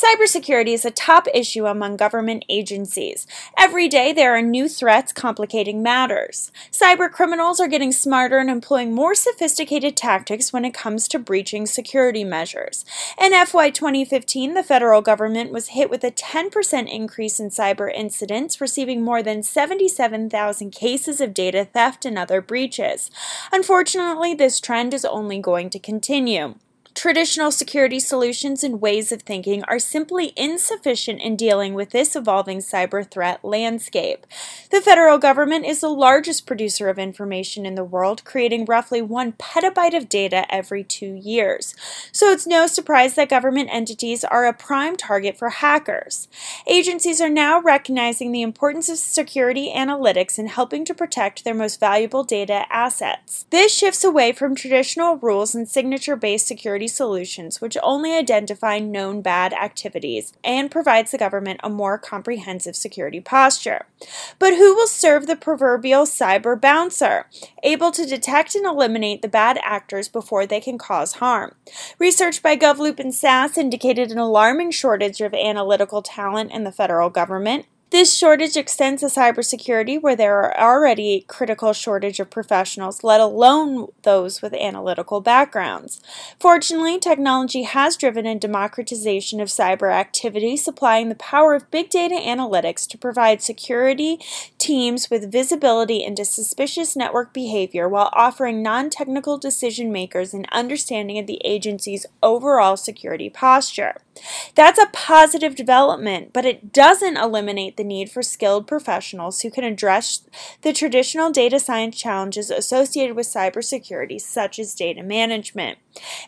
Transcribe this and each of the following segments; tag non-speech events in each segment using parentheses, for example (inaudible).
Cybersecurity is a top issue among government agencies. Every day there are new threats complicating matters. Cybercriminals are getting smarter and employing more sophisticated tactics when it comes to breaching security measures. In FY 2015, the federal government was hit with a 10% increase in cyber incidents, receiving more than 77,000 cases of data theft and other breaches. Unfortunately, this trend is only going to continue. Traditional security solutions and ways of thinking are simply insufficient in dealing with this evolving cyber threat landscape. The federal government is the largest producer of information in the world, creating roughly one petabyte of data every two years. So it's no surprise that government entities are a prime target for hackers. Agencies are now recognizing the importance of security analytics in helping to protect their most valuable data assets. This shifts away from traditional rules and signature based security security solutions which only identify known bad activities and provides the government a more comprehensive security posture. But who will serve the proverbial cyber bouncer, able to detect and eliminate the bad actors before they can cause harm? Research by GovLoop and SAS indicated an alarming shortage of analytical talent in the federal government this shortage extends to cybersecurity, where there are already a critical shortage of professionals, let alone those with analytical backgrounds. Fortunately, technology has driven a democratization of cyber activity, supplying the power of big data analytics to provide security teams with visibility into suspicious network behavior while offering non technical decision makers an understanding of the agency's overall security posture. That's a positive development, but it doesn't eliminate the need for skilled professionals who can address the traditional data science challenges associated with cybersecurity, such as data management.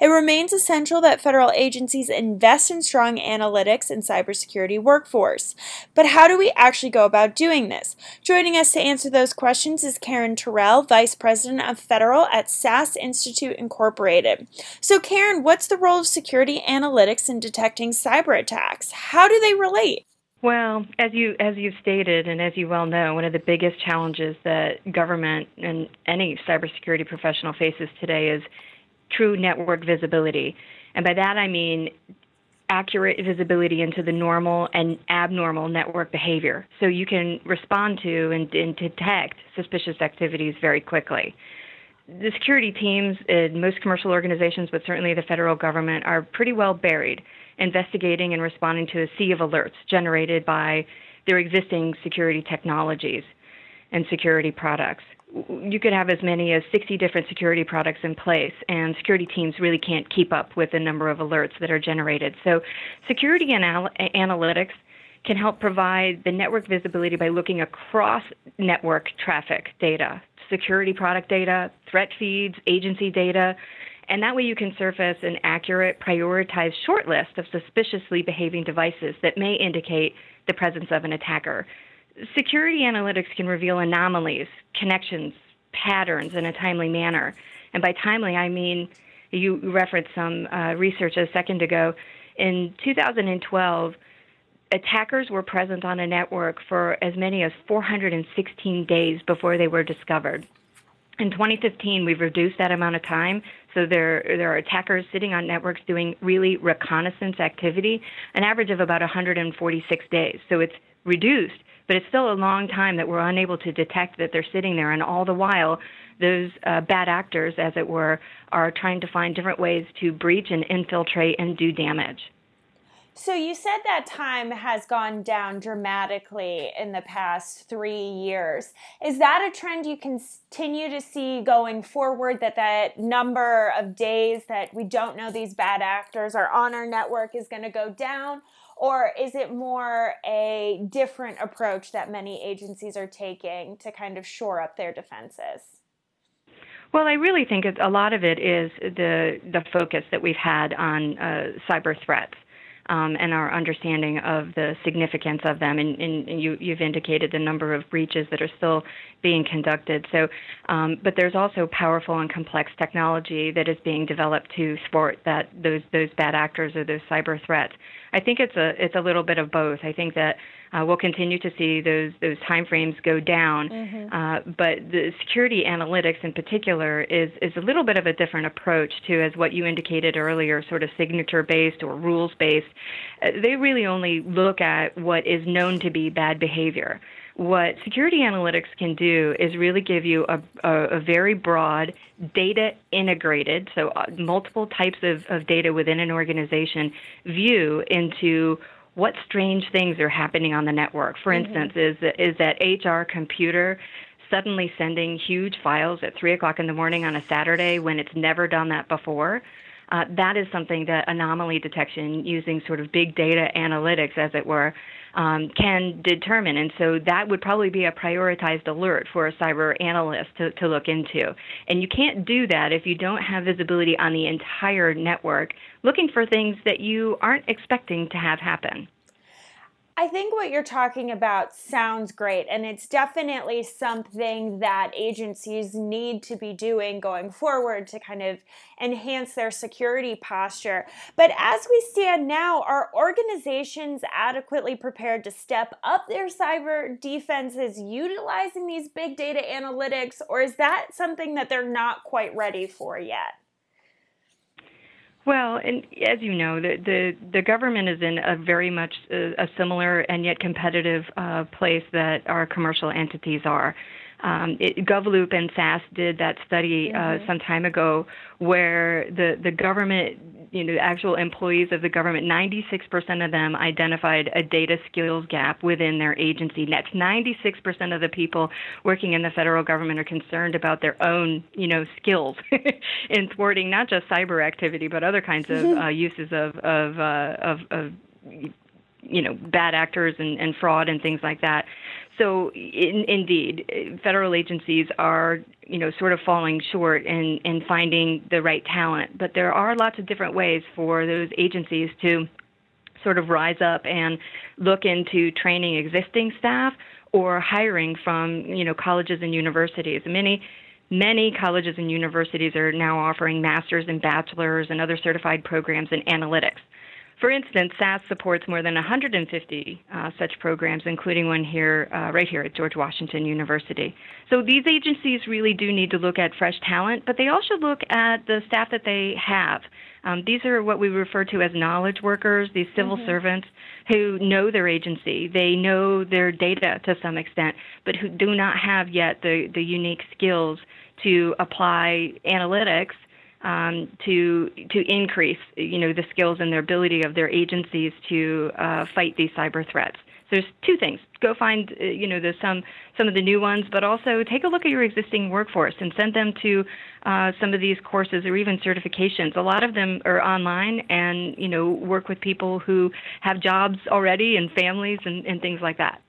It remains essential that federal agencies invest in strong analytics and cybersecurity workforce. But how do we actually go about doing this? Joining us to answer those questions is Karen Terrell, Vice President of Federal at SAS Institute Incorporated. So, Karen, what's the role of security analytics in detecting cyber attacks? How do they relate? Well, as you as you've stated, and as you well know, one of the biggest challenges that government and any cybersecurity professional faces today is true network visibility. And by that I mean accurate visibility into the normal and abnormal network behavior so you can respond to and, and detect suspicious activities very quickly. The security teams in most commercial organizations, but certainly the federal government, are pretty well buried investigating and responding to a sea of alerts generated by their existing security technologies and security products you could have as many as 60 different security products in place, and security teams really can't keep up with the number of alerts that are generated. So, security anal- analytics can help provide the network visibility by looking across network traffic data, security product data, threat feeds, agency data, and that way you can surface an accurate, prioritized short list of suspiciously behaving devices that may indicate the presence of an attacker. Security analytics can reveal anomalies, connections, patterns in a timely manner. And by timely, I mean you referenced some uh, research a second ago. In 2012, attackers were present on a network for as many as 416 days before they were discovered. In 2015, we've reduced that amount of time. So there, there are attackers sitting on networks doing really reconnaissance activity, an average of about 146 days. So it's reduced, but it's still a long time that we're unable to detect that they're sitting there. And all the while, those uh, bad actors, as it were, are trying to find different ways to breach and infiltrate and do damage. So you said that time has gone down dramatically in the past three years. Is that a trend you continue to see going forward? That that number of days that we don't know these bad actors are on our network is going to go down, or is it more a different approach that many agencies are taking to kind of shore up their defenses? Well, I really think a lot of it is the the focus that we've had on uh, cyber threats um, and our understanding of the significance of them. And, and you, have indicated the number of breaches that are still being conducted. So, um, but there's also powerful and complex technology that is being developed to thwart that those those bad actors or those cyber threats. I think it's a it's a little bit of both. I think that uh, we'll continue to see those those timeframes go down, mm-hmm. uh, but the security analytics in particular is is a little bit of a different approach to as what you indicated earlier, sort of signature based or rules based. Uh, they really only look at what is known to be bad behavior what security analytics can do is really give you a, a, a very broad data integrated, so uh, multiple types of, of data within an organization view into what strange things are happening on the network. For mm-hmm. instance, is is that HR computer suddenly sending huge files at three o'clock in the morning on a Saturday when it's never done that before? Uh, that is something that anomaly detection using sort of big data analytics, as it were, um, can determine. And so that would probably be a prioritized alert for a cyber analyst to, to look into. And you can't do that if you don't have visibility on the entire network, looking for things that you aren't expecting to have happen. I think what you're talking about sounds great, and it's definitely something that agencies need to be doing going forward to kind of enhance their security posture. But as we stand now, are organizations adequately prepared to step up their cyber defenses utilizing these big data analytics, or is that something that they're not quite ready for yet? Well, and as you know, the the, the government is in a very much a, a similar and yet competitive uh, place that our commercial entities are. Um, it, GovLoop and SAS did that study uh, mm-hmm. some time ago, where the the government, you know, actual employees of the government, 96% of them identified a data skills gap within their agency. That's 96% of the people working in the federal government are concerned about their own, you know, skills (laughs) in thwarting not just cyber activity but other kinds of mm-hmm. uh, uses of of, uh, of of you know bad actors and, and fraud and things like that. So in, indeed, federal agencies are you know sort of falling short in in finding the right talent. But there are lots of different ways for those agencies to sort of rise up and look into training existing staff or hiring from you know colleges and universities. Many many colleges and universities are now offering masters and bachelors and other certified programs in analytics. For instance, SAS supports more than 150 uh, such programs, including one here, uh, right here at George Washington University. So these agencies really do need to look at fresh talent, but they also look at the staff that they have. Um, these are what we refer to as knowledge workers, these civil mm-hmm. servants who know their agency, they know their data to some extent, but who do not have yet the, the unique skills to apply analytics um, to to increase you know the skills and their ability of their agencies to uh, fight these cyber threats. So there's two things: go find uh, you know the, some some of the new ones, but also take a look at your existing workforce and send them to uh, some of these courses or even certifications. A lot of them are online, and you know work with people who have jobs already and families and, and things like that.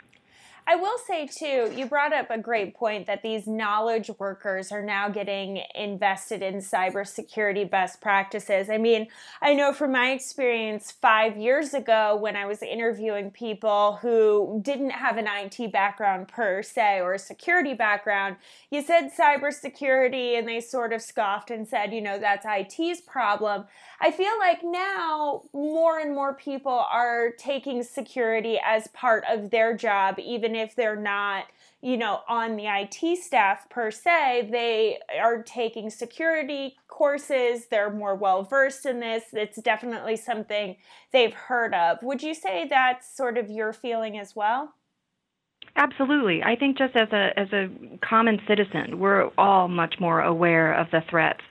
I will say too, you brought up a great point that these knowledge workers are now getting invested in cybersecurity best practices. I mean, I know from my experience five years ago when I was interviewing people who didn't have an IT background per se or a security background, you said cybersecurity and they sort of scoffed and said, you know, that's IT's problem. I feel like now more and more people are taking security as part of their job, even if they're not, you know, on the IT staff per se. They are taking security courses, they're more well versed in this. It's definitely something they've heard of. Would you say that's sort of your feeling as well? Absolutely. I think just as a as a common citizen, we're all much more aware of the threats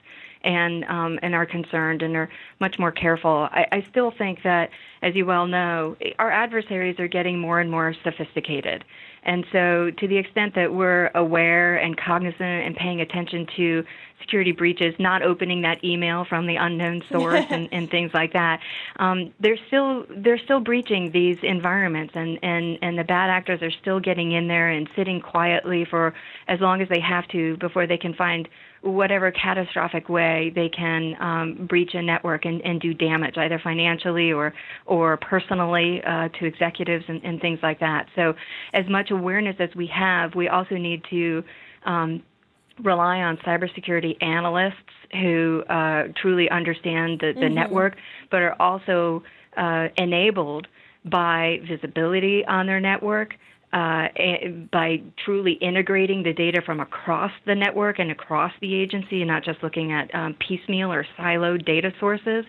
and um, and are concerned and are much more careful. I, I still think that, as you well know, our adversaries are getting more and more sophisticated. And so, to the extent that we're aware and cognizant and paying attention to security breaches, not opening that email from the unknown (laughs) source and, and things like that, um, they're still they're still breaching these environments, and, and and the bad actors are still getting in there and sitting quietly for as long as they have to before they can find whatever catastrophic way they can um, breach a network and, and do damage, either financially or or personally uh, to executives and, and things like that. So, as much awareness as we have, we also need to um, rely on cybersecurity analysts who uh, truly understand the, the mm-hmm. network, but are also uh, enabled by visibility on their network, uh, by truly integrating the data from across the network and across the agency, and not just looking at um, piecemeal or siloed data sources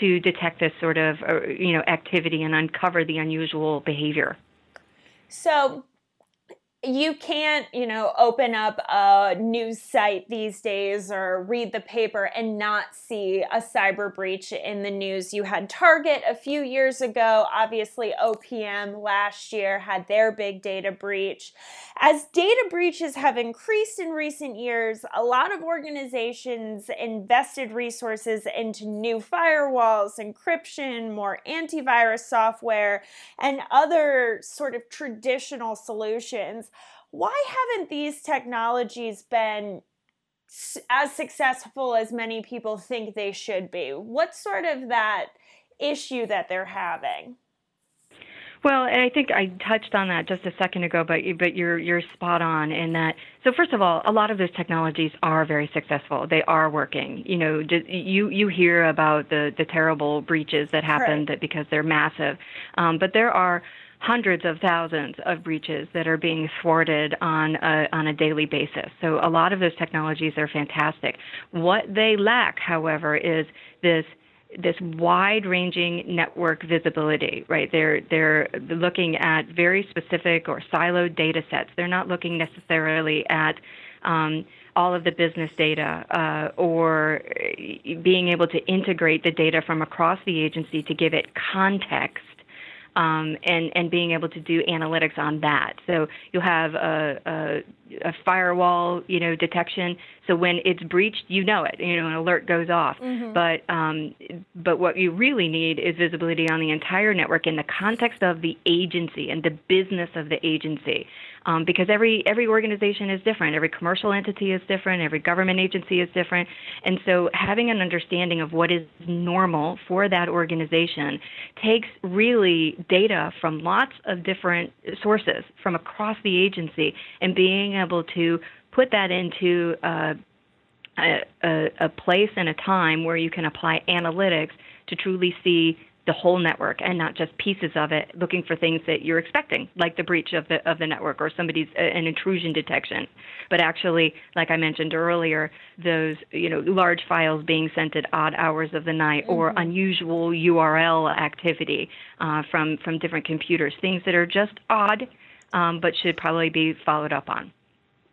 to detect this sort of uh, you know activity and uncover the unusual behavior. So you can't, you know, open up a news site these days or read the paper and not see a cyber breach in the news. You had Target a few years ago, obviously, OPM last year had their big data breach. As data breaches have increased in recent years, a lot of organizations invested resources into new firewalls, encryption, more antivirus software, and other sort of traditional solutions why haven't these technologies been as successful as many people think they should be? What's sort of that issue that they're having? Well, and I think I touched on that just a second ago, but but you're you're spot on in that. So first of all, a lot of those technologies are very successful. They are working. You know, you you hear about the the terrible breaches that happen right. that because they're massive, um, but there are hundreds of thousands of breaches that are being thwarted on a, on a daily basis. So a lot of those technologies are fantastic. What they lack, however, is this this wide-ranging network visibility, right? They're they're looking at very specific or siloed data sets. They're not looking necessarily at um, all of the business data uh, or being able to integrate the data from across the agency to give it context um, and and being able to do analytics on that. So you'll have a, a, a, firewall, you know, detection. So when it's breached, you know it. You know, an alert goes off. Mm-hmm. But um, but what you really need is visibility on the entire network in the context of the agency and the business of the agency um, because every every organization is different, every commercial entity is different, every government agency is different, and so having an understanding of what is normal for that organization takes really data from lots of different sources from across the agency, and being able to put that into uh, a, a, a place and a time where you can apply analytics to truly see the whole network and not just pieces of it, looking for things that you're expecting, like the breach of the of the network or somebody's uh, an intrusion detection. But actually, like I mentioned earlier, those you know large files being sent at odd hours of the night mm-hmm. or unusual URL activity uh, from from different computers, things that are just odd, um, but should probably be followed up on.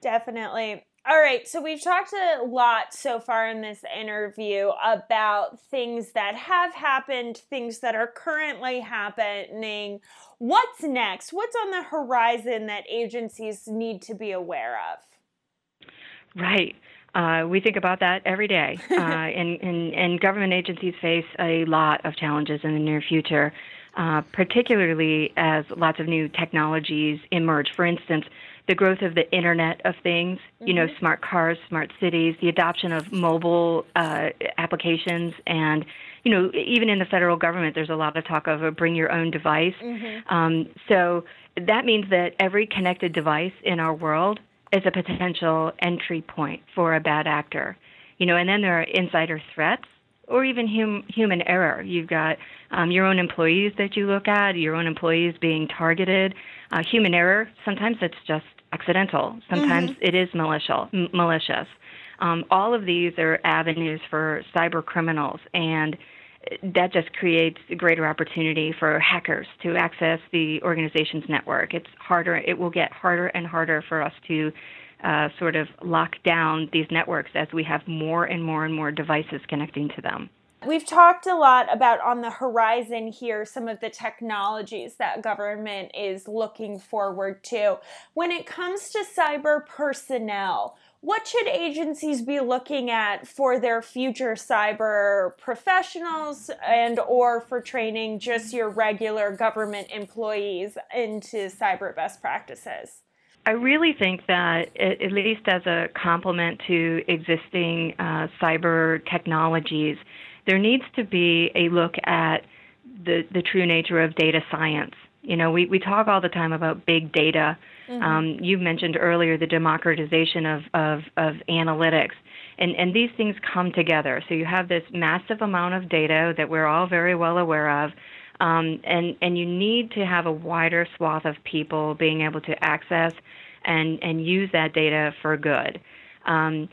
Definitely. All right, so we've talked a lot so far in this interview about things that have happened, things that are currently happening. What's next? What's on the horizon that agencies need to be aware of? Right. Uh, we think about that every day, (laughs) uh, and, and, and government agencies face a lot of challenges in the near future, uh, particularly as lots of new technologies emerge. For instance, the growth of the Internet of Things, mm-hmm. you know, mm-hmm. smart cars, smart cities, the adoption of mobile uh, applications, and you know, even in the federal government, there's a lot of talk of a bring your own device. Mm-hmm. Um, so that means that every connected device in our world is a potential entry point for a bad actor. You know, and then there are insider threats or even hum, human error. You've got um, your own employees that you look at, your own employees being targeted. Uh, human error, sometimes it's just accidental. Sometimes mm-hmm. it is malicious. M- malicious. Um, all of these are avenues for cyber criminals, and that just creates a greater opportunity for hackers to access the organization's network. It's harder. It will get harder and harder for us to uh, sort of lock down these networks as we have more and more and more devices connecting to them. We've talked a lot about on the horizon here some of the technologies that government is looking forward to. When it comes to cyber personnel, what should agencies be looking at for their future cyber professionals and or for training just your regular government employees into cyber best practices? I really think that, at least as a complement to existing uh, cyber technologies, there needs to be a look at the, the true nature of data science. You know, we, we talk all the time about big data. Mm-hmm. Um, you mentioned earlier the democratization of, of, of analytics. And, and these things come together. So you have this massive amount of data that we're all very well aware of, Um, and, and you need to have a wider swath of people being able to access and, and use that data for good. Um,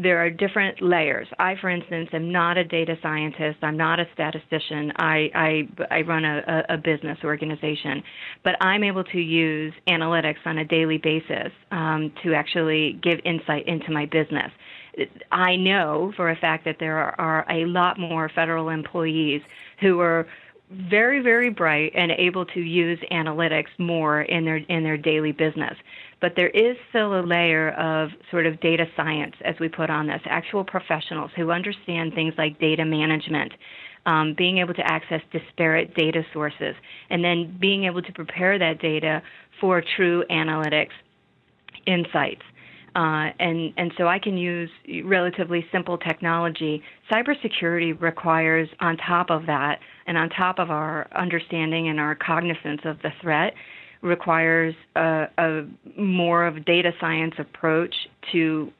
there are different layers. I, for instance, am not a data scientist. I'm not a statistician. I, I, I run a, a, business organization. But I'm able to use analytics on a daily basis um, to actually give insight into my business. I know for a fact that there are, are a lot more federal employees who are very very bright and able to use analytics more in their in their daily business. But there is still a layer of sort of data science as we put on this actual professionals who understand things like data management um, being able to access disparate data sources and then being able to prepare that data for true analytics insights uh, and, and so I can use relatively simple technology. Cybersecurity requires, on top of that, and on top of our understanding and our cognizance of the threat, requires a, a more of data science approach to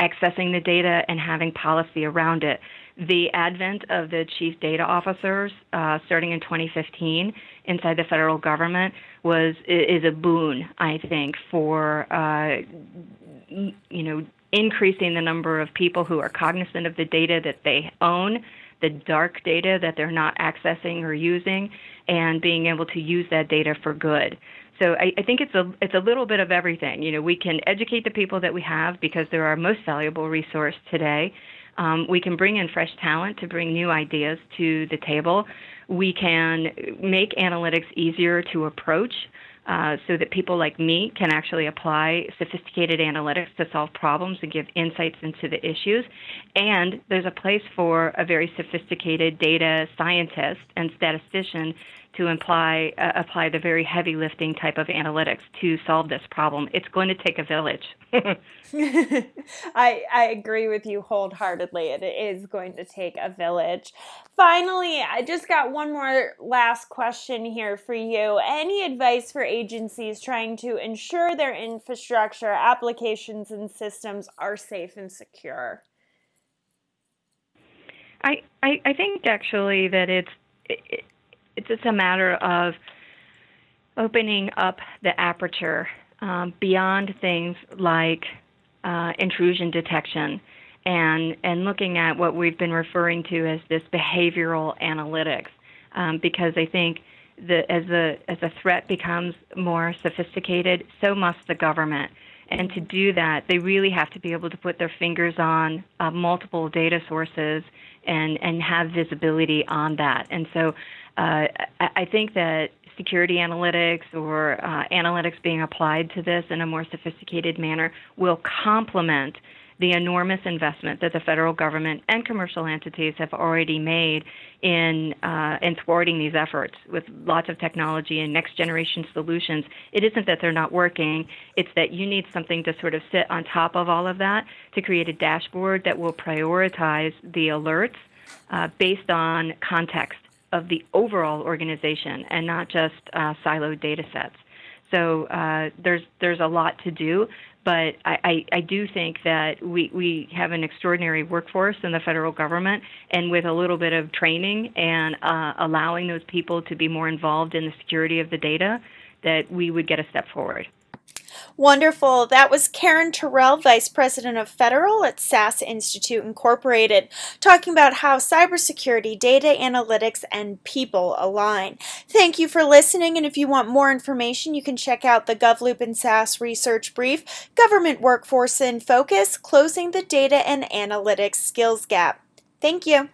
accessing the data and having policy around it. The advent of the chief data officers, uh, starting in 2015, inside the federal government, was is a boon, I think, for uh, you know, increasing the number of people who are cognizant of the data that they own, the dark data that they're not accessing or using, and being able to use that data for good. So I, I, think it's a it's a little bit of everything. You know, we can educate the people that we have because they're our most valuable resource today. Um, we can bring in fresh talent to bring new ideas to the table. We can make analytics easier to approach uh, so that people like me can actually apply sophisticated analytics to solve problems and give insights into the issues. And there's a place for a very sophisticated data scientist and statistician to apply uh, apply the very heavy lifting type of analytics to solve this problem. It's going to take a village. (laughs) I I agree with you wholeheartedly. It is going to take a village. Finally, I just got one more last question here for you. Any advice for agencies trying to ensure their infrastructure, applications, and systems are safe and secure? I, I, I think actually that it's it, it's just a matter of opening up the aperture um, beyond things like uh, intrusion detection and and looking at what we've been referring to as this behavioral analytics um, because I think that as the as the threat becomes more sophisticated, so must the government. And to do that, they really have to be able to put their fingers on uh, multiple data sources and and have visibility on that. And so uh, I think that security analytics or uh, analytics being applied to this in a more sophisticated manner will complement the enormous investment that the federal government and commercial entities have already made in uh, in thwarting these efforts with lots of technology and next generation solutions. It isn't that they're not working; it's that you need something to sort of sit on top of all of that to create a dashboard that will prioritize the alerts uh, based on context of the overall organization and not just uh, siloed data sets. So uh, there's there's a lot to do, but I, I, I, do think that we, we have an extraordinary workforce in the federal government, and with a little bit of training and uh, allowing those people to be more involved in the security of the data, that we would get a step forward. Wonderful. That was Karen Terrell, Vice President of Federal at SAS Institute Incorporated, talking about how cybersecurity, data analytics, and people align. Thank you for listening, and if you want more information, you can check out the GovLoop and SAS Research Brief, Government Workforce in Focus, Closing the Data and Analytics Skills Gap. Thank you.